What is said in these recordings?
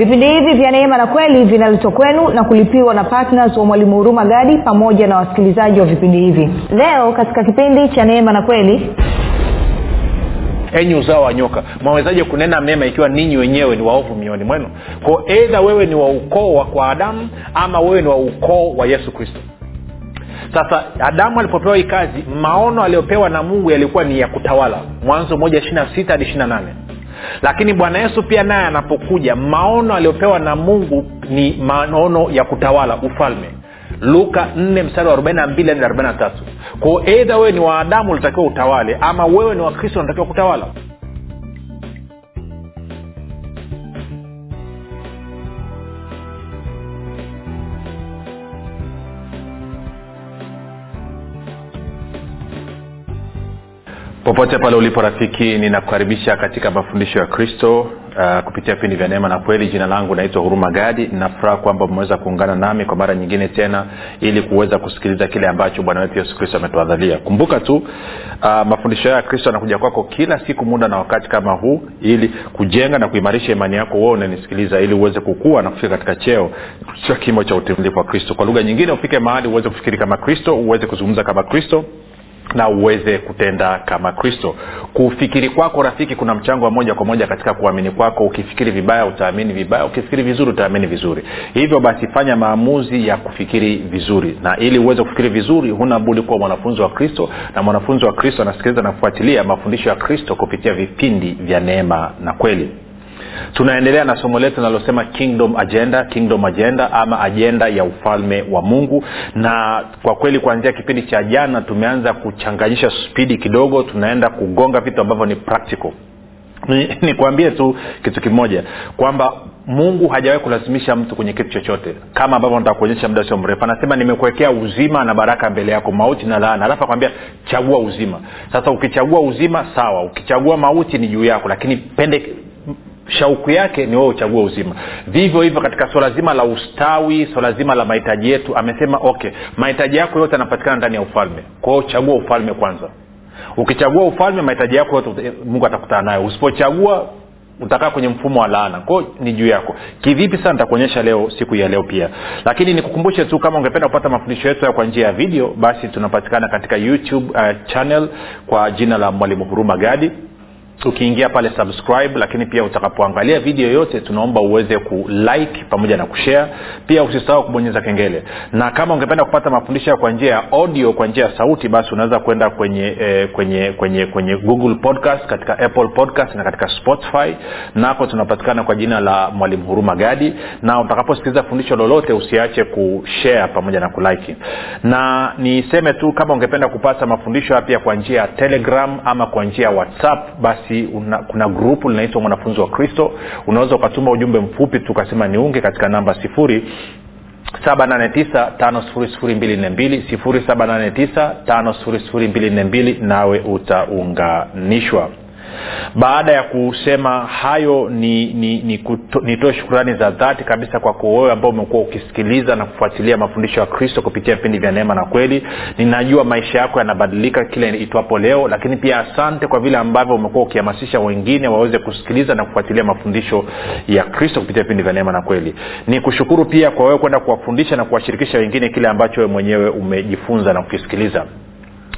vipindi hivi vya neema na kweli vinaletwa kwenu na kulipiwa na ptns wa mwalimu huruma gadi pamoja na wasikilizaji wa vipindi hivi. Leo katika kipindi cha neema na kweli enyi uzao wa nyoka mwawezaje kunena mema ikiwa ninyi wenyewe ni waovu mioni mwenu? Ko eidha wewe ni wa ukoo wa kwa adamu ama wewe ni wa ukoo wa yesu kristo. Sasa adamu alipopewa hii kazi maono aliyopewa na mungu yalikuwa ni ya kutawala. Mwanzo moja ishirina sita hadi ishirina nane lakini bwana yesu pia naye anapokuja maono aliyopewa na mungu ni maono ya kutawala ufalme. Luka 4 mstari wa 42 hadi 43 kwao eidha wewe ni waadamu ulitakiwa utawale ama wewe ni wakristo unatakiwa kutawala popote pale ulipo rafiki ninakukaribisha katika mafundisho ya kristo uh, kupitia vipindi vya neema na kweli. Jina langu naitwa huruma gadi. Ninafuraha kwamba umeweza kuungana nami kwa mara nyingine tena ili kuweza kusikiliza kile ambacho bwana wetu yesu kristo ametuadhalia. Kumbuka tu uh, mafundisho ya kristo yanakuja kwako kila siku muda na wakati kama huu ili kujenga na kuimarisha imani yako wewe unanisikiliza ili uweze kukua na kufika katika cheo cha kimo cha utimilifu wa kristo. Kwa lugha nyingine ufike mahali uweze kufikiri kama kristo uweze kuzungumza kama kristo na uweze kutenda kama kristo. Kufikiri kwako rafiki kuna mchango wa moja kwa moja katika kuamini kwako. Ukifikiri vibaya utaamini vibaya. Ukifikiri vizuri utaamini vizuri. Hivyo basi fanya maamuzi ya kufikiri vizuri. Na ili uweze kufikiri vizuri huna budi kuwa mwanafunzi wa kristo. Na mwanafunzi wa kristo anasikiliza na kufuatilia mafundisho ya kristo kupitia vipindi vya neema na kweli tunaendelea na somo letu linalosema kingdom agenda kingdom agenda ama ajenda ya ufalme wa mungu. Na kwa kweli kuanzia kipindi cha jana tumeanza kuchanganyisha spidi kidogo tunaenda kugonga vitu ambavyo ni practical. Nikwambie ni tu kitu kimoja kwamba mungu hajawahi kulazimisha mtu kwenye kitu chochote. Kama ambavyo nataka muda sio mrefu. Anasema nimekuwekea uzima na baraka mbele yako mauti na laana. Alafu akwambia chagua uzima. Sasa ukichagua uzima sawa. Ukichagua mauti ni juu yako lakini pende shauku yake ni wewe uchague uzima. Vivyo hivyo katika swala zima la ustawi swala zima la mahitaji yetu amesema okay mahitaji yako yote yanapatikana ndani ya ufalme. Kwa chagua ufalme kwanza. Ukichagua ufalme mahitaji yako yote mungu atakutana nayo. Usipochagua utakaa kwenye mfumo wa laana. Kwao ni juu yako. Kivipi sana nitakuonyesha leo siku ya leo pia. Lakini nikukumbushe tu kama ungependa kupata mafundisho yetu kwa njia ya video basi tunapatikana katika youtube uh, channel kwa jina la mwalimu huruma gadi ukiingia pale subscribe lakini pia utakapoangalia video yoyote tunaomba uweze kulike pamoja na kushare. Pia usisahau kubonyeza kengele. Na kama ungependa kupata mafundisho kwa njia ya audio kwa njia ya sauti basi unaweza kwenda kwenye eh, kwenye kwenye kwenye google podcast katika apple podcast na katika spotify. Nako tunapatikana kwa jina la mwalimu huruma gadi. Na utakaposikiliza fundisho lolote usiache kushare pamoja na kulike na niseme tu kama ungependa kupata mafundisho pia kwa njia ya telegram ama kwa njia ya whatsapp basi basi una, kuna grupu linaitwa mwanafunzi wa kristo. Unaweza ukatuma ujumbe mfupi tukasema niunge katika namba sifuri 78952 nawe utaunganishwa baada ya kusema hayo ni, ni, ni nitoe shukurani za dhati kabisa kwako wewe ambao umekuwa ukisikiliza na kufuatilia mafundisho ya kristo kupitia vipindi vya neema na kweli. Ninajua maisha yako yanabadilika kile itwapo leo lakini pia asante kwa vile ambavyo umekuwa ukihamasisha wengine waweze kusikiliza na kufuatilia mafundisho ya kristo kupitia vipindi vya neema na kweli. Ni kushukuru pia kwa wewe kwenda kuwafundisha na kuwashirikisha wengine kile ambacho wewe mwenyewe umejifunza na kukisikiliza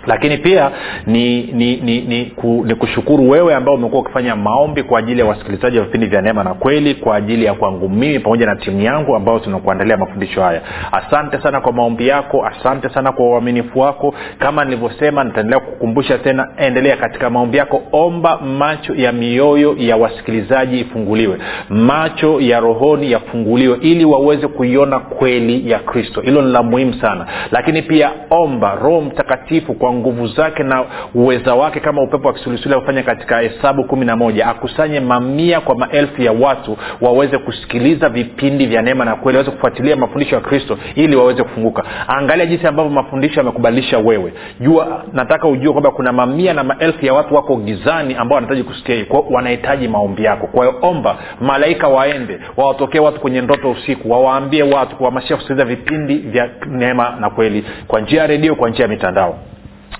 lakini pia ni ni ni, ni, ku, ni kushukuru wewe ambao umekuwa ukifanya maombi kwa ajili ya wasikilizaji wa vipindi vya neema na kweli kwa ajili ya kwangu mimi pamoja na timu yangu ambao tunakuandalia mafundisho haya. Asante sana kwa maombi yako asante sana kwa uaminifu wako. Kama nilivyosema nitaendelea kukumbusha tena endelea katika maombi yako. Omba macho ya mioyo ya wasikilizaji ifunguliwe. Macho ya rohoni yafunguliwe ili waweze kuiona kweli ya kristo. Hilo ni la muhimu sana. Lakini pia omba roho mtakatifu kwa nguvu zake na uweza wake kama upepo wa kisulisuli afanya katika hesabu kumi na moja. Akusanye mamia kwa maelfu ya watu waweze kusikiliza vipindi vya neema na kweli waweze kufuatilia mafundisho ya kristo ili waweze kufunguka. Angalia jinsi ambavyo mafundisho yamekubadilisha wewe. Jua nataka ujue kwamba kuna mamia na maelfu ya watu wako gizani ambao wanahitaji kusikia hii. Wanahitaji maombi yako. Kwa hiyo omba malaika waende wawatokee watu kwenye ndoto usiku wawaambie watu kuhamasisha kusikiliza vipindi vya neema na kweli kwa njia ya redio kwa njia ya mitandao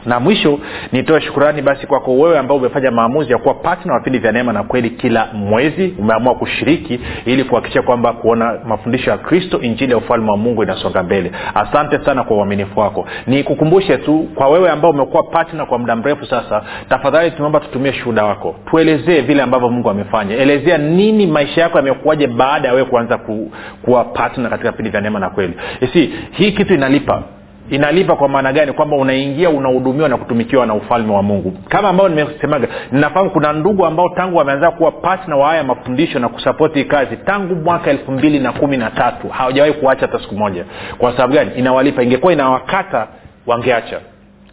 na mwisho nitoe shukurani basi kwako wewe ambao umefanya maamuzi ya kuwa patna vipindi vya neema na kweli kila mwezi. Umeamua kushiriki ili kuhakikisha kwamba kuona mafundisho ya kristo injili ya ufalme wa mungu inasonga mbele. Asante sana kwa uaminifu wako. Nikukumbushe tu kwa wewe ambao umekuwa patna kwa muda mrefu sasa tafadhali tunaomba tutumie shuhuda wako. Tuelezee vile ambavyo mungu amefanya. Elezea nini maisha yako yamekuwaje baada ya wewe kuanza ku, kuwa patna katika vipindi vya neema na kweli. Si hii kitu inalipa inalipa kwa maana gani? Kwamba unaingia unahudumiwa na kutumikiwa na ufalme wa mungu. Kama ambao nimesemaga ninafahamu kuna ndugu ambao tangu wameanza kuwa patna wa haya mafundisho na kusapoti hii kazi tangu mwaka elfu mbili na kumi na tatu hawajawahi kuacha hata siku moja. Kwa sababu gani? Inawalipa. Ingekuwa inawakata wangeacha.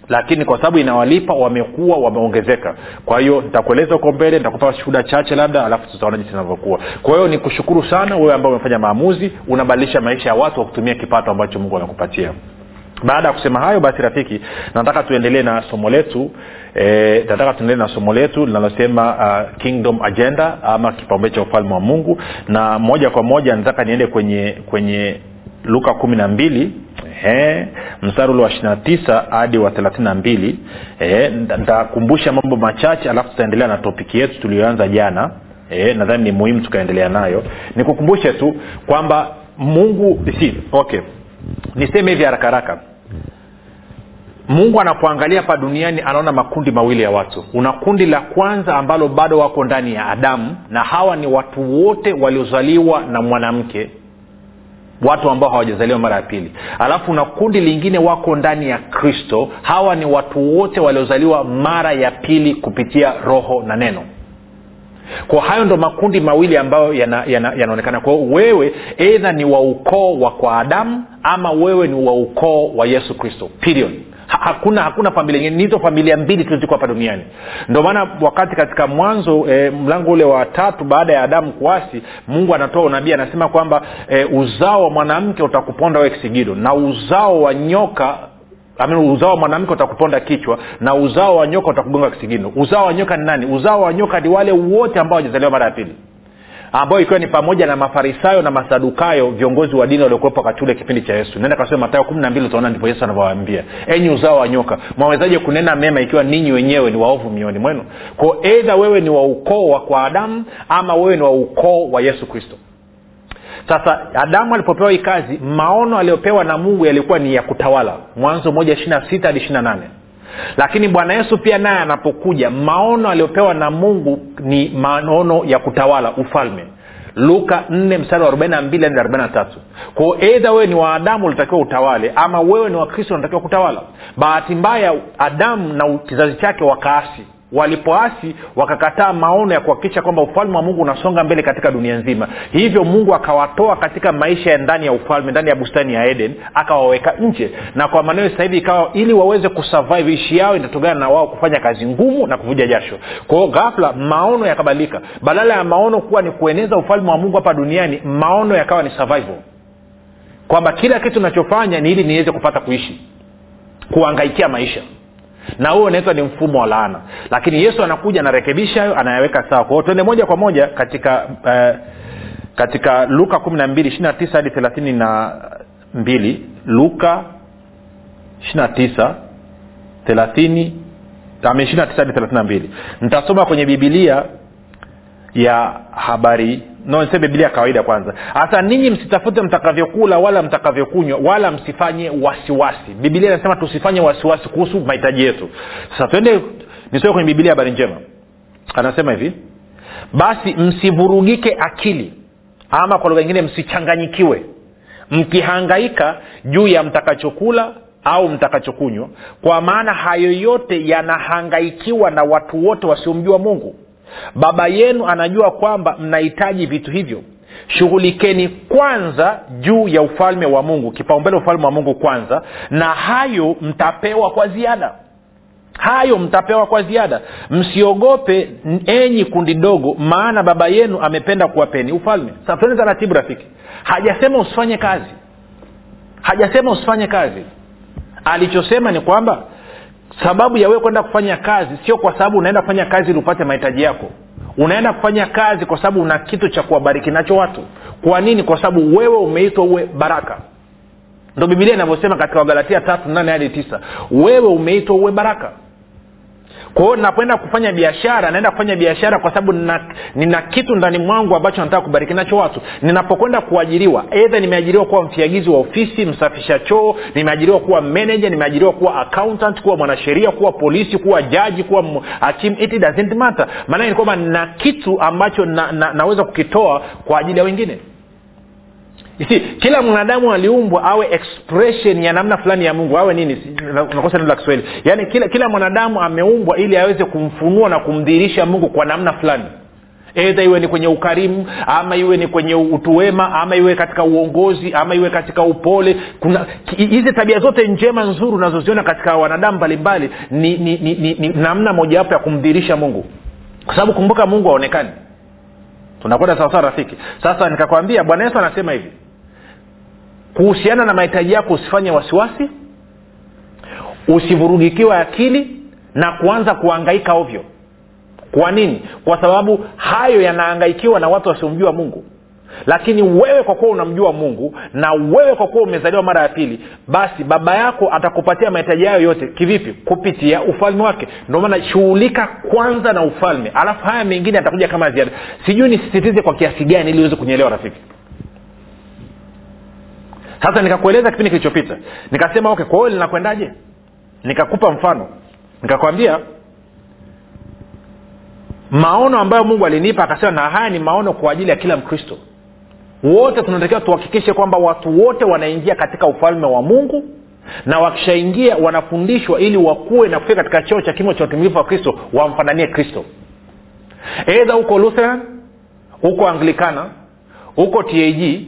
Lakini kwa sababu inawalipa wamekuwa wameongezeka. Kwa hiyo nitakueleza huko mbele nitakupa shuhuda chache labda alafu tutaona jinsi inavyokuwa. Kwa hiyo nikushukuru sana wewe ambao umefanya maamuzi unabadilisha maisha ya watu wa kutumia kipato ambacho mungu amekupatia baada ya kusema hayo basi rafiki nataka tuendelee na somo letu e, nataka tuendelee na somo letu linalosema uh, kingdom agenda ama kipaumbele cha ufalme wa mungu. Na moja kwa moja nataka niende kwenye kwenye luka kumi na mbili mstari ule wa ishirina tisa hadi wa thelathini na mbili ntakumbusha mambo machache alafu tutaendelea na topiki yetu tuliyoanza jana e, nadhani ni muhimu tukaendelea nayo. Nikukumbushe tu kwamba mungu si okay niseme hivi haraka haraka. Mungu anapoangalia hapa duniani anaona makundi mawili ya watu. Una kundi la kwanza ambalo bado wako ndani ya adamu na hawa ni watu wote waliozaliwa na mwanamke watu ambao hawajazaliwa mara ya pili. Alafu na kundi lingine wako ndani ya kristo hawa ni watu wote waliozaliwa mara ya pili kupitia roho na neno kwa hayo ndo makundi mawili ambayo yanaonekana yana, yana kwao wewe eidha ni wa ukoo wa kwa adamu ama wewe ni wa ukoo wa yesu kristo. Period. Hakuna hakuna familia ni hizo familia mbili tu ziko hapa duniani. Ndio maana wakati katika mwanzo e, mlango ule wa tatu baada ya adamu kuasi mungu anatoa unabii anasema kwamba e, uzao wa mwanamke utakuponda we kisigido na uzao wa nyoka Amin, uzao wa mwanamke utakuponda kichwa na uzao wa nyoka utakugonga kisigino. Uzao wa nyoka ni nani? Uzao wa nyoka ni wale wote ambao wajazaliwa mara ya pili. Ambayo ikiwa ni pamoja na mafarisayo na masadukayo viongozi wa dini waliokuwepo wakati ule kipindi cha yesu. Nenda kasoma matayo kumi na mbili utaona ndipo yesu anavyowaambia. Enyi uzao wa nyoka mwawezaje kunena mema ikiwa ninyi wenyewe ni waovu mioni mwenu? Ko eidha wewe ni wa ukoo wa kwa adamu ama wewe ni wa ukoo wa yesu kristo sasa adamu alipopewa hii kazi maono aliyopewa na mungu yalikuwa ni ya kutawala. Mwanzo moja ishiri sita hadi ishiri nane. Lakini bwana yesu pia naye anapokuja maono aliyopewa na mungu ni maono ya kutawala ufalme. Luka 4 mstari wa 42 hadi 43 kwao eidha wewe ni waadamu ulitakiwa utawale ama wewe ni wakristo unatakiwa kutawala. Bahati mbaya adamu na kizazi chake wakaasi walipoasi wakakataa maono ya kuhakikisha kwamba ufalme wa mungu unasonga mbele katika dunia nzima. Hivyo mungu akawatoa katika maisha ya ndani ya ufalme ndani ya bustani ya eden akawaweka nje. Na kwa maneno sasa hivi ikawa ili waweze kusurvive ishi yao inatokana na wao kufanya kazi ngumu na kuvuja jasho. Kwao ghafla maono yakabadilika badala ya maono kuwa ni kueneza ufalme wa mungu hapa duniani maono yakawa ni survival. Kwamba kila kitu nachofanya ni ili niweze kupata kuishi kuangaikia maisha na huo unaitwa ni mfumo wa laana. Lakini yesu anakuja anarekebisha hayo anayaweka sawa. Kwao tuende moja kwa moja katika eh, katika luka kumi na mbili ishiri tisa hadi thelathini na mbili. Luka ishiri tisa thelathini ishiri tisa hadi thelathini na mbili. Nitasoma kwenye bibilia ya habari no niseme biblia ya kawaida kwanza. Hasa ninyi msitafute mtakavyokula wala mtakavyokunywa wala msifanye wasiwasi. Bibilia inasema tusifanye wasiwasi kuhusu mahitaji yetu. Sasa twende nisome kwenye bibilia habari njema. Anasema hivi basi msivurugike akili ama kwa lugha nyingine msichanganyikiwe mkihangaika juu ya mtakachokula au mtakachokunywa kwa maana hayo yote yanahangaikiwa na watu wote wasiomjua mungu baba yenu anajua kwamba mnahitaji vitu hivyo. Shughulikeni kwanza juu ya ufalme wa mungu kipaumbele ufalme wa mungu kwanza na hayo mtapewa kwa ziada. Hayo mtapewa kwa ziada. Msiogope enyi kundi dogo maana baba yenu amependa kuwapeni ufalme. Safeni taratibu rafiki. Hajasema usifanye kazi. Hajasema usifanye kazi. Alichosema ni kwamba sababu ya wewe kwenda kufanya kazi sio kwa sababu unaenda kufanya kazi ili upate mahitaji yako. Unaenda kufanya kazi kwa sababu una kitu cha kuwabariki nacho watu. Kwa nini? Kwa sababu wewe umeitwa uwe baraka. Ndo bibilia inavyosema katika wagalatia tatu nane hadi tisa. Wewe umeitwa uwe baraka kwa hiyo napoenda kufanya biashara naenda kufanya biashara kwa sababu nina, nina kitu ndani mwangu ambacho nataka kubariki nacho watu. Ninapokwenda kuajiriwa edha nimeajiriwa kuwa mfiagizi wa ofisi msafisha choo nimeajiriwa kuwa meneja nimeajiriwa kuwa accountant kuwa mwanasheria kuwa polisi kuwa jaji kuwa hakimu it doesn't matter. Maanake ni kwamba na kitu ambacho na, na, naweza kukitoa kwa ajili ya wengine kila mwanadamu aliumbwa awe expression ya namna fulani ya mungu awe nini nakosa neno la kiswahili. Yaani kila, kila mwanadamu ameumbwa ili aweze kumfunua na kumdhihirisha mungu kwa namna fulani. Edha iwe ni kwenye ukarimu ama iwe ni kwenye utuwema ama iwe katika uongozi ama iwe katika upole. Kuna hizi tabia zote njema nzuri unazoziona katika wanadamu mbalimbali ni, ni, ni, ni, ni namna mojawapo ya kumdhihirisha mungu. Kwa sababu kumbuka mungu aonekani tunakwenda sawasawa rafiki. Sasa nikakwambia bwana yesu anasema hivi kuhusiana na mahitaji yako usifanye wasiwasi usivurugikiwa akili na kuanza kuangaika ovyo. Kwa nini? Kwa sababu hayo yanaangaikiwa na watu wasiomjua mungu. Lakini wewe kwa kuwa unamjua mungu na wewe kwa kuwa umezaliwa mara ya pili basi baba yako atakupatia mahitaji hayo yote kivipi? Kupitia ufalme wake. Ndio maana shughulika kwanza na ufalme. Alafu haya mengine atakuja kama ziada. Sijui nisisitize kwa kiasi gani ili uweze kunyelewa rafiki sasa nikakueleza kipindi kilichopita. Nikasema okay kwa linakwendaje? Nikakupa mfano. Nikakwambia maono ambayo mungu alinipa akasema na haya ni maono kwa ajili ya kila mkristo. Wote tunatakiwa tuhakikishe kwamba watu wote wanaingia katika ufalme wa mungu na wakishaingia wanafundishwa ili wakuwe na kufika katika cheo cha kimo cha utimilifu wa kristo wamfananie kristo. Eidha huko lutheran huko anglikana huko tag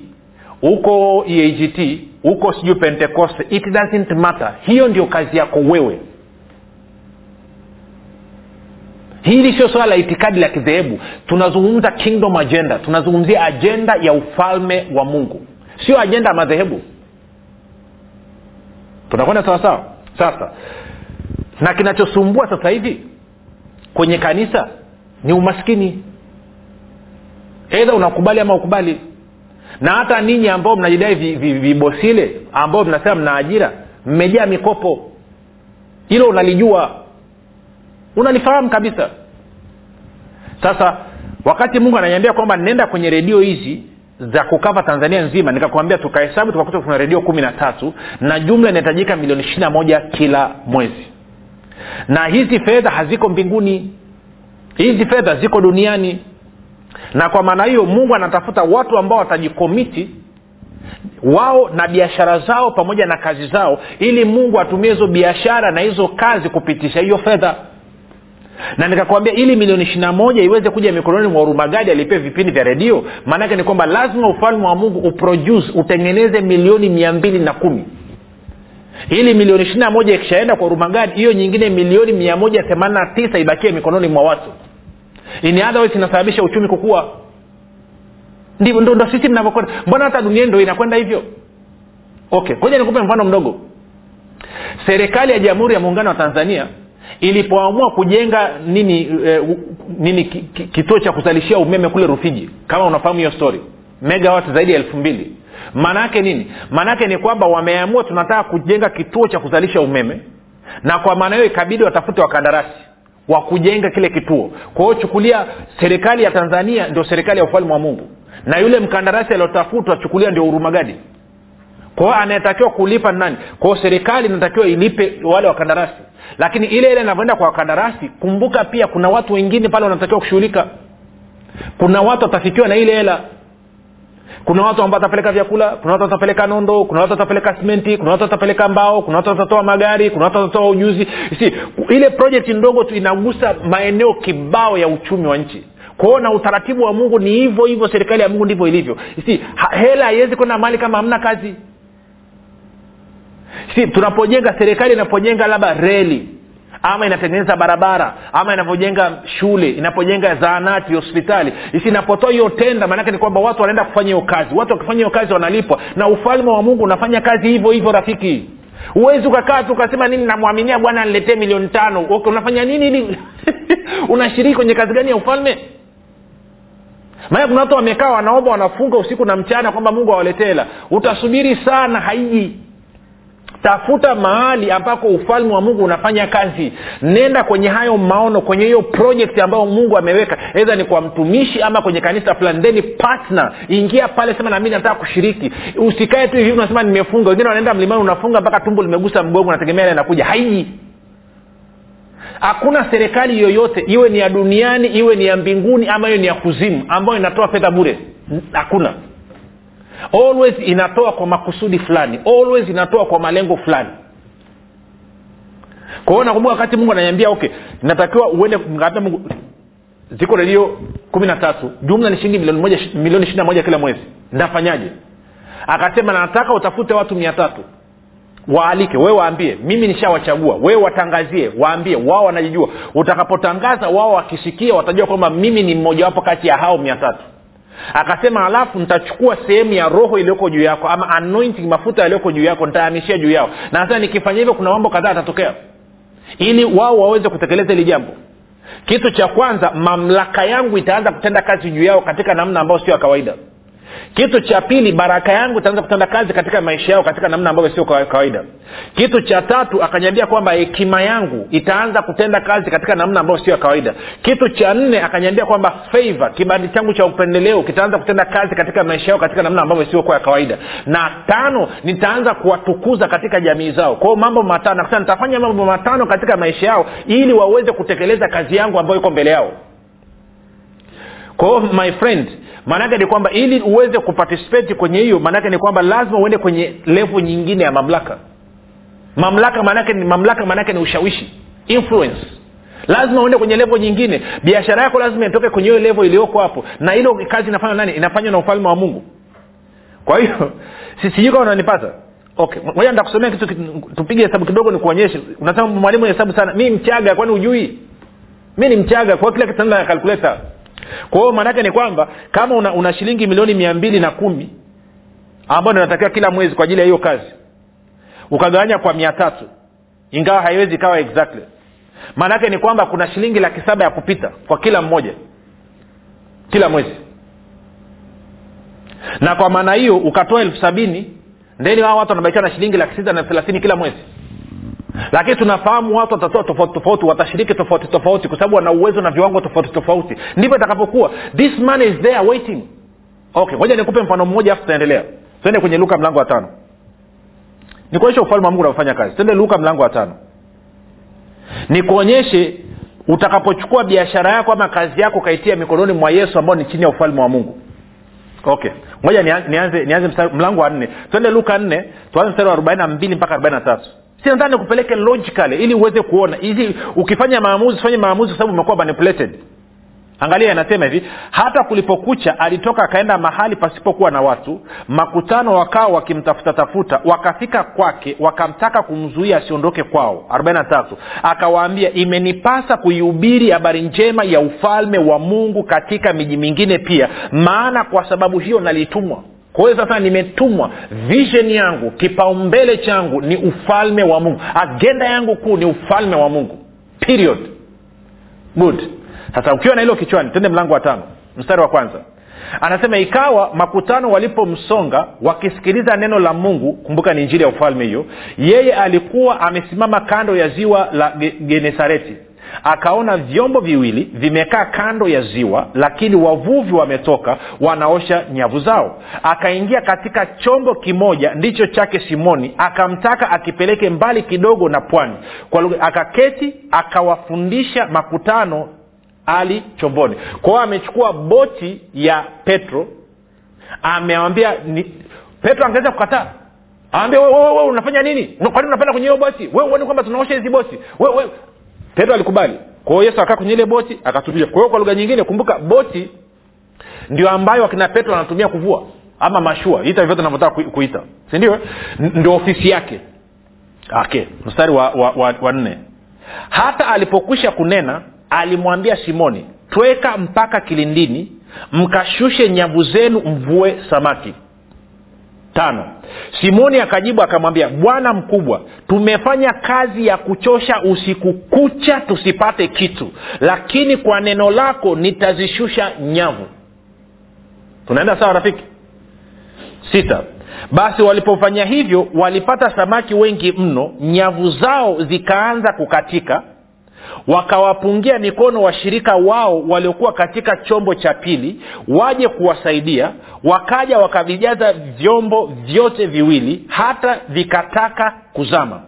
huko eagt huko sijui pentecoste it doesn't matter. Hiyo ndio kazi yako wewe. Hili sio swala la itikadi la kidhehebu. Tunazungumza kingdom agenda. Tunazungumzia ajenda ya ufalme wa mungu. Sio ajenda ya madhehebu. Tunakwenda sawasawa sasa na kinachosumbua sasa hivi kwenye kanisa ni umaskini. Eidha unakubali ama ukubali na hata ninyi ambao mnajidai vibosile vi, vi ambao mnasema mna ajira mmejaa mikopo. Hilo unalijua. Unalifahamu kabisa. Sasa wakati mungu ananiambia kwamba nenda kwenye redio hizi za kukava tanzania nzima nikakwambia tukahesabu tukakuta kuna redio kumi na tatu na jumla inahitajika milioni ishiri na moja kila mwezi. Na hizi fedha haziko mbinguni. Hizi fedha ziko duniani na kwa maana hiyo mungu anatafuta watu ambao watajikomiti wao na biashara zao pamoja na kazi zao ili mungu atumie hizo biashara na hizo kazi kupitisha hiyo fedha. Na nikakwambia ili milioni ishirina moja iweze kuja mikononi mwa urumagadi alipia vipindi vya redio maanake ni kwamba lazima ufalme wa mungu uproduce utengeneze milioni mia mbili na kumi. Ili milioni ishirina moja ikishaenda kwa urumagadi hiyo nyingine milioni mia moja themanina tisa ibakie mikononi mwa watu ini otherwise inasababisha uchumi kukua? Ndivyo ndo, sisi mnavyokwenda mbona hata duniani ndo inakwenda hivyo? Okay koja nikupe mfano mdogo. Serikali ya jamhuri ya muungano wa tanzania ilipoamua kujenga nini eh, nini ki, ki, kituo cha kuzalishia umeme kule rufiji kama unafahamu hiyo story megawat zaidi ya elfu mbili. Maana nini? Maana ni kwamba wameamua tunataka kujenga kituo cha kuzalisha umeme na kwa maana hiyo ikabidi watafute wakandarasi wa kujenga kile kituo. Kwa hiyo chukulia serikali ya tanzania ndio serikali ya ufalme wa mungu. Na yule mkandarasi aliotafutwa chukulia ndio urumagadi kwa hiyo anayetakiwa kulipa nani? Kwa hiyo serikali inatakiwa ilipe wale wakandarasi. Lakini ile ile inavyoenda kwa wakandarasi kumbuka pia kuna watu wengine pale wanatakiwa kushughulika. Kuna watu watafikiwa na ile hela kuna watu ambao watapeleka vyakula kuna watu watapeleka nondo kuna watu watapeleka simenti kuna watu watapeleka mbao kuna watu watatoa magari kuna watu watatoa ujuzi. Si ile project ndogo tu inagusa maeneo kibao ya uchumi wa nchi. Kwao na utaratibu wa mungu ni hivyo hivyo serikali ya mungu ndivyo ilivyo. Si hela haiwezi kwenda mali kama hamna kazi. Si tunapojenga serikali inapojenga labda reli ama inatengeneza barabara ama inavyojenga shule inapojenga zaanati hospitali. Inapotoa hiyo tenda maanake ni kwamba watu wanaenda kufanya hiyo kazi. Watu wakifanya hiyo kazi wanalipwa. Na ufalme wa mungu unafanya kazi hivyo hivyo rafiki. Huwezi ukakaa tu ukasema nini namwaminia bwana niletee milioni tano. Okay, unafanya nini ili unashiriki kwenye kazi gani ya ufalme? Maana kuna watu wamekaa wanaomba wanafunga usiku na mchana kwamba mungu awaletee hela. Utasubiri sana haiji tafuta mahali ambako ufalme wa mungu unafanya kazi. Nenda kwenye hayo maono kwenye hiyo project ambayo mungu ameweka. Edha ni kwa mtumishi ama kwenye kanisa fulani. Theni partner. Ingia pale sema nami nataka kushiriki. Usikae tu hivi unasema nimefunga. Wengine wanaenda mlimani unafunga mpaka tumbo limegusa mgongo nategemea ile inakuja. Haiji. Hakuna serikali yoyote iwe ni ya duniani iwe ni ya mbinguni ama iwe ni ya kuzimu ambayo inatoa fedha bure. Hakuna always inatoa kwa makusudi fulani. Always inatoa kwa malengo fulani. Kwa nakumbuka wakati mungu ananiambia okay natakiwa uende mungu ziko redio kumi na tatu jumla ni shilingi milioni moja milioni ishiri na moja kila mwezi. Nafanyaje akasema nataka utafute watu mia tatu. Waalike wewe waambie. Mimi nishawachagua. Wewe watangazie waambie. Wao wanajijua. Utakapotangaza wao wakisikia watajua kwamba mimi ni mmojawapo kati ya hao mia tatu akasema alafu nitachukua sehemu ya roho iliyoko juu yako ama anointing mafuta yaliyoko juu yako nitahamishia juu yao. Na sasa nikifanya hivyo kuna mambo kadhaa yatatokea. Ili wao waweze kutekeleza hili jambo. Kitu cha kwanza mamlaka yangu itaanza kutenda kazi juu yao katika namna ambayo sio ya kawaida kitu cha pili baraka yangu itaanza kutenda kazi katika maisha yao katika namna ambavyo sio kawaida. Kitu cha tatu akanyambia kwamba hekima yangu itaanza kutenda kazi katika namna ambayo sio ya kawaida. Kitu cha nne akanyambia kwamba favor kibadi changu cha upendeleo kitaanza kutenda kazi katika maisha yao katika namna ambavyo siokuwa ya kawaida. Na tano nitaanza kuwatukuza katika jamii zao. Kwao mambo matano nitafanya mambo matano katika maisha yao ili waweze kutekeleza kazi yangu ambayo iko mbele yao kwao my friend maanaake ni kwamba ili uweze kupatisipeti kwenye hiyo maanaake ni kwamba lazima uende kwenye levo nyingine ya mamlaka. Mamlaka maanake mamlaka maanake ni ushawishi influence. Lazima uende kwenye levo nyingine. Biashara yako lazima itoke kwenye hiyo levo iliyoko hapo. Na hilo kazi inafanywa nani? Inafanywa na ufalme wa mungu. Kwa hiyo sijui kama unanipata. Okay moja nitakusomea kitu tupige hesabu kidogo nikuonyeshe. Unasema mwalimu hesabu sana. Mi mchaga kwani ujui mi ni mchaga kwa kila kitu kalkuleta kwa hiyo maanaake ni kwamba kama una, una shilingi milioni mia mbili na kumi ambayo inatakiwa kila mwezi kwa ajili ya hiyo kazi ukagawanya kwa mia tatu ingawa haiwezi ikawa exactly. Maanaake ni kwamba kuna shilingi laki saba ya kupita kwa kila mmoja kila mwezi. Na kwa maana hiyo ukatoa elfu sabini ndeni wao watu wanabakiwa na shilingi laki sita na thelathini kila mwezi lakini tunafahamu watu watatoa tofauti tofauti watashiriki tofauti tofauti kwa sababu wana uwezo na viwango tofauti tofauti. Ndivyo itakapokuwa this man is there waiting. Okay moja nikupe mfano mmoja afu tutaendelea. Twende kwenye luka mlango wa tano. Nikuonyeshe ufalme wa mungu unavyofanya kazi. Twende luka mlango wa tano. Nikuonyeshe utakapochukua biashara yako ama kazi yako ukaitia mikononi mwa yesu ambao ni chini ya ufalme wa mungu. Okay moja nianze nianze mlango wa nne. Twende luka nne tuanze mstari wa arobaini na mbili mpaka arobaini na tatu sinadhani kupeleke logically ili uweze kuona. Ili ukifanya maamuzi ufanye maamuzi kwa sababu umekuwa manipulated. Angalia anasema hivi hata kulipokucha alitoka akaenda mahali pasipokuwa na watu makutano wakawa wakimtafuta tafuta wakafika kwake wakamtaka kumzuia asiondoke kwao. 43 akawaambia imenipasa kuihubiri habari njema ya ufalme wa mungu katika miji mingine pia maana kwa sababu hiyo nalitumwa kwa hiyo sasa nimetumwa vision yangu kipaumbele changu ni ufalme wa mungu. Agenda yangu kuu ni ufalme wa mungu. Period. Good. Sasa ukiwa na hilo kichwani tende mlango wa tano mstari wa kwanza. Anasema ikawa makutano walipomsonga wakisikiliza neno la mungu kumbuka ni injili ya ufalme hiyo yeye alikuwa amesimama kando ya ziwa la genesareti akaona vyombo viwili vimekaa kando ya ziwa lakini wavuvi wametoka wanaosha nyavu zao. Akaingia katika chombo kimoja ndicho chake simoni akamtaka akipeleke mbali kidogo na pwani. Kwa lugha akaketi akawafundisha makutano ali chomboni. Kwa hiyo amechukua boti ya petro amewambia petro angeweza kukataa? Awambia wewe unafanya nini? Kwani unapenda kwenye hiyo boti? We uoni kwamba tunaosha hizi boti. Petro alikubali. Kwa hiyo yesu akaa kwenye ile boti akatubia kwa hiyo kwa lugha nyingine kumbuka boti ndio ambayo akina petro anatumia kuvua ama mashua. Ita vyote navyotaka kuita. Sindio ndio? Ofisi yake. Okay mstari wa, wa, wa, wa nne. Hata alipokwisha kunena alimwambia simoni tweka mpaka kilindini mkashushe nyavu zenu mvue samaki tano. Simoni akajibu akamwambia bwana mkubwa tumefanya kazi ya kuchosha usiku kucha tusipate kitu lakini kwa neno lako nitazishusha nyavu. Tunaenda sawa rafiki? Sita. Basi walipofanya hivyo walipata samaki wengi mno nyavu zao zikaanza kukatika wakawapungia mikono washirika wao waliokuwa katika chombo cha pili waje kuwasaidia. Wakaja wakavijaza vyombo vyote viwili hata vikataka kuzama.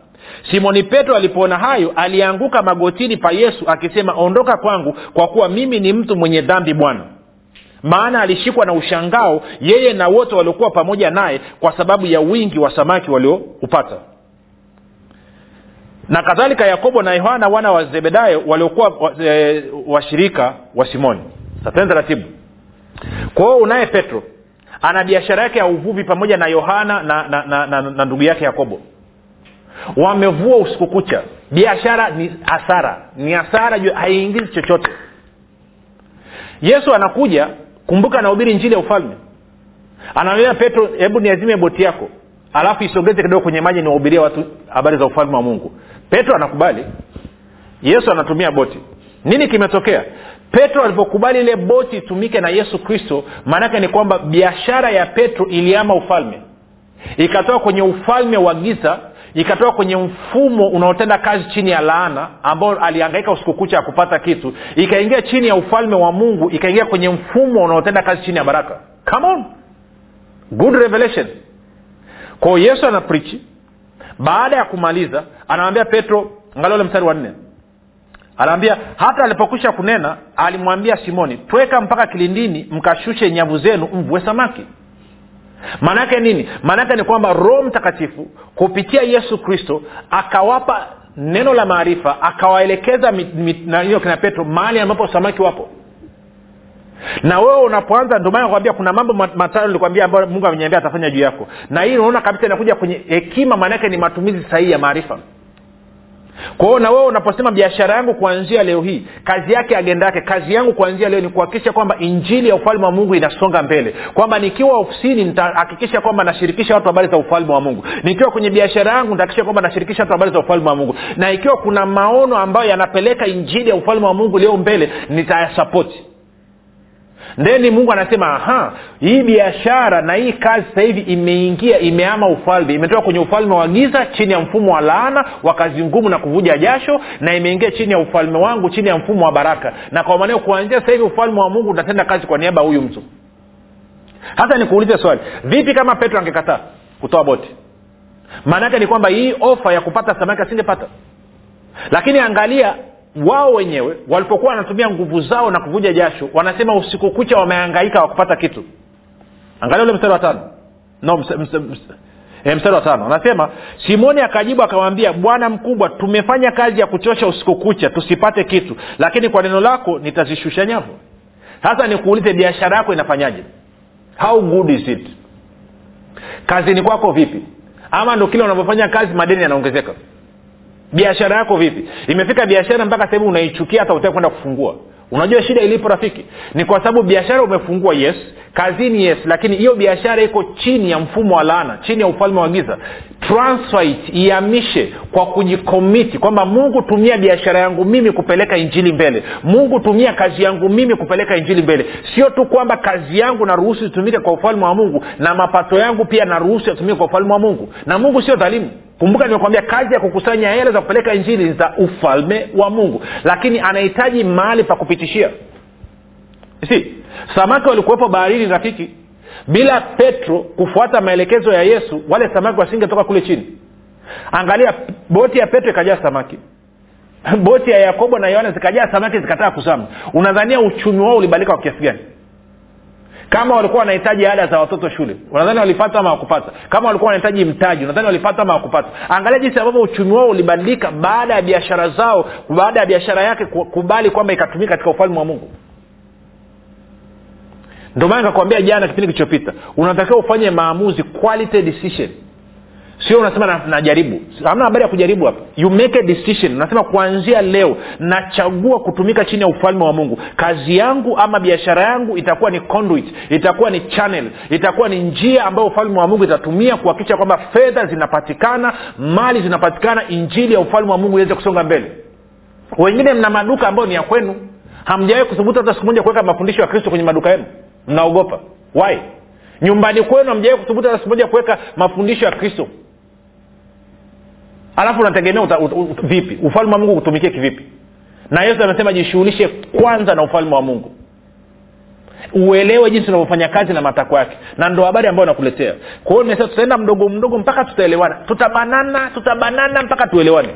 Simoni petro alipoona hayo alianguka magotini pa yesu akisema ondoka kwangu kwa kuwa mimi ni mtu mwenye dhambi bwana. Maana alishikwa na ushangao yeye na wote waliokuwa pamoja naye kwa sababu ya wingi wa samaki walioupata na kadhalika yakobo na yohana wana wa zebedayo waliokuwa e, washirika wa simoni. Satene taratibu. Kwa unaye petro ana biashara yake ya uvuvi pamoja na yohana na, na, na, na, na ndugu yake yakobo. Wamevua usiku kucha. Biashara ni hasara. Ni hasara haiingizi chochote. Yesu anakuja kumbuka anahubiri njili ya ufalme. Anaambia petro hebu niazime boti yako. Alafu isogeze kidogo kwenye maji niwahubiria watu habari za ufalme wa mungu petro anakubali. Yesu anatumia boti. Nini kimetokea? Petro alipokubali ile boti itumike na yesu kristo maanake ni kwamba biashara ya petro iliama ufalme. Ikatoka kwenye ufalme wa giza ikatoka kwenye mfumo unaotenda kazi chini ya laana ambao aliangaika usiku kucha ya kupata kitu. Ikaingia chini ya ufalme wa mungu ikaingia kwenye mfumo unaotenda kazi chini ya baraka. Come on. Good revelation. Kwao yesu anaprichi baada ya kumaliza anamwambia petro angalia ule mstari wa nne. Anaambia hata alipokwisha kunena alimwambia simoni tweka mpaka kilindini mkashushe nyavu zenu mvue samaki. Maanaake nini? Maanaake ni kwamba roho mtakatifu kupitia yesu kristo akawapa neno la maarifa akawaelekeza hiyo kina petro mahali ambapo samaki wapo na wewe unapoanza ndio maana nakwambia kuna mambo matano nilikwambia ambayo mungu ameniambia atafanya juu yako. Na hii unaona kabisa inakuja kwenye hekima maanaake ni matumizi sahihi ya maarifa. Kwa na wewe unaposema biashara yangu kuanzia leo hii kazi yake agenda yake kazi yangu kuanzia leo ni kuhakikisha kwamba injili ya ufalme wa mungu inasonga mbele. Kwamba nikiwa ofisini nitahakikisha kwamba nashirikisha watu habari za ufalme wa mungu. Nikiwa kwenye biashara yangu nitahakikisha kwamba nashirikisha watu habari za ufalme wa mungu. Na ikiwa kuna maono ambayo yanapeleka injili ya ufalme wa mungu leo mbele nitayasapoti ndeni mungu anasema aha hii biashara na hii kazi sasa hivi imeingia imeama ufalme. Imetoka kwenye ufalme wa giza chini ya mfumo wa laana wa kazi ngumu na kuvuja jasho na imeingia chini ya ufalme wangu chini ya mfumo wa baraka. Na kwa maneo kuanzia sasa hivi ufalme wa mungu utatenda kazi kwa niaba ya huyu mtu. Hasa nikuulize swali vipi kama petro angekataa kutoa boti? Maana yake ni kwamba hii ofa ya kupata samaki asingepata. Lakini angalia wao wenyewe walipokuwa wanatumia nguvu zao na kuvuja jasho wanasema usiku kucha wameangaika wakupata kitu. Angalia ule mstari wa tano. No mstari, mstari, mstari, e, mstari wa tano. Anasema simoni akajibu akamwambia bwana mkubwa tumefanya kazi ya kuchosha usiku kucha tusipate kitu lakini kwa neno lako nitazishusha nyavu. Sasa nikuulize biashara yako inafanyaje? How good is it? Kazini kwako vipi? Ama ndo kile unavyofanya kazi madeni yanaongezeka biashara yako vipi? Imefika biashara mpaka sahivi unaichukia hata utaki kwenda kufungua. Unajua shida ilipo rafiki ni kwa sababu biashara umefungua yes. Kazini yes. Lakini hiyo biashara iko chini ya mfumo wa laana chini ya ufalme wa giza. Transfer kwa kujikomiti kwamba mungu tumia biashara yangu mimi kupeleka injili mbele. Mungu tumia kazi yangu mimi kupeleka injili mbele. Sio tu kwamba kazi yangu naruhusu itumike kwa ufalme wa mungu na mapato yangu pia naruhusu yatumike kwa ufalme wa mungu. Na mungu sio dhalimu kumbuka nimekwambia kazi ya kukusanya hela za kupeleka injili ni za ufalme wa mungu. Lakini anahitaji mahali pa kupitishia. Si samaki walikuwepo baharini rafiki bila petro kufuata maelekezo ya yesu wale samaki wasingetoka kule chini. Angalia boti ya petro ikajaa samaki. Boti ya yakobo na yohana zikajaa samaki zikataa kuzama. Unadhania uchumi wao ulibalika kwa kiasi gani kama walikuwa wanahitaji ada za watoto shule unadhani walipata ama wakupata kama walikuwa wanahitaji mtaji unadhani walipata ama wakupata angalia jinsi ambavyo uchumi wao ulibadilika baada ya biashara zao baada ya biashara yake kubali kwamba ikatumika katika ufalme wa mungu. Ndio maana nikakwambia jana kipindi kilichopita unatakiwa ufanye maamuzi quality decision sio unasema najaribu. Hamna habari ya kujaribu hapa. You make a decision. Unasema kuanzia leo nachagua kutumika chini ya ufalme wa mungu. Kazi yangu ama biashara yangu itakuwa ni conduit itakuwa ni channel itakuwa ni njia ambayo ufalme wa mungu itatumia kuhakikisha kwamba fedha zinapatikana mali zinapatikana injili ya ufalme wa mungu iweze kusonga mbele. Wengine mna maduka ambayo ni ya kwenu. Hamjawahi kuthubutu hata siku moja kuweka mafundisho ya kristo kwenye maduka yenu? Mnaogopa. Why? Nyumbani kwenu amjawai kuthubutu hata siku moja kuweka mafundisho ya kristo alafu unategemea vipi? Ufalme wa mungu kutumikia kivipi? Na yesu amesema jishughulishe kwanza na ufalme wa mungu. Uelewe jinsi unavyofanya kazi na matakwa yake. Na ndo habari ambayo nakuletea. Kwa hiyo nimesema tutaenda mdogo mdogo mpaka tutaelewana. Tutabanana tutabanana mpaka tuelewane.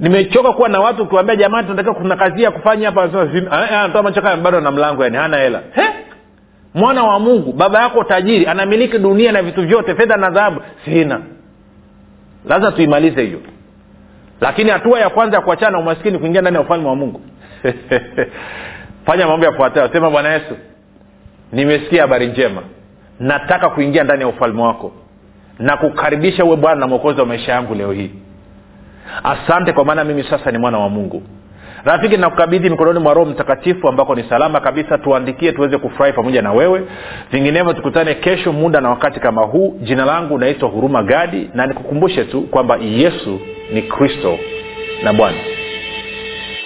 Nimechoka kuwa na watu ukiwambia jamani tunatakiwa kuna kazi ya kufanya hapa. Toa bado na mlango yani hana hela. Mwana wa mungu baba yako tajiri anamiliki dunia na vitu vyote fedha na dhahabu. Sina lazima tuimalize hiyo. Lakini hatua ya kwanza ya kuachana na umaskini kuingia ndani ya ufalme wa mungu. Fanya mambo yafuatayo. Sema bwana yesu nimesikia habari njema. Nataka kuingia ndani ya ufalme wako na kukaribisha uwe bwana na mwokozi wa maisha yangu leo hii. Asante kwa maana mimi sasa ni mwana wa mungu rafiki nakukabidhi mikononi mwa roho mtakatifu ambako ni salama kabisa. Tuandikie tuweze kufurahi pamoja na wewe. Vinginevyo tukutane kesho muda na wakati kama huu. Jina langu naitwa huruma gadi na nikukumbushe tu kwamba yesu ni kristo na bwana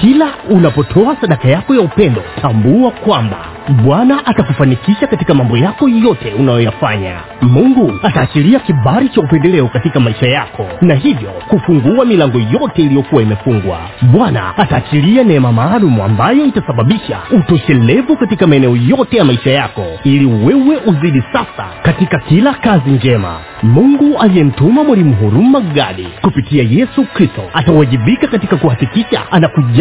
kila unapotoa sadaka yako ya upendo tambua kwamba bwana atakufanikisha katika mambo yako yote unayoyafanya. Mungu ataachilia kibari cha upendeleo katika maisha yako na hivyo kufungua milango yote iliyokuwa imefungwa. Bwana ataachilia neema maalumu ambayo itasababisha utoshelevu katika maeneo yote ya maisha yako ili wewe uzidi sasa katika kila kazi njema. Mungu aliyemtuma mwalimu huruma gadi kupitia yesu kristo atawajibika katika kuhakikisha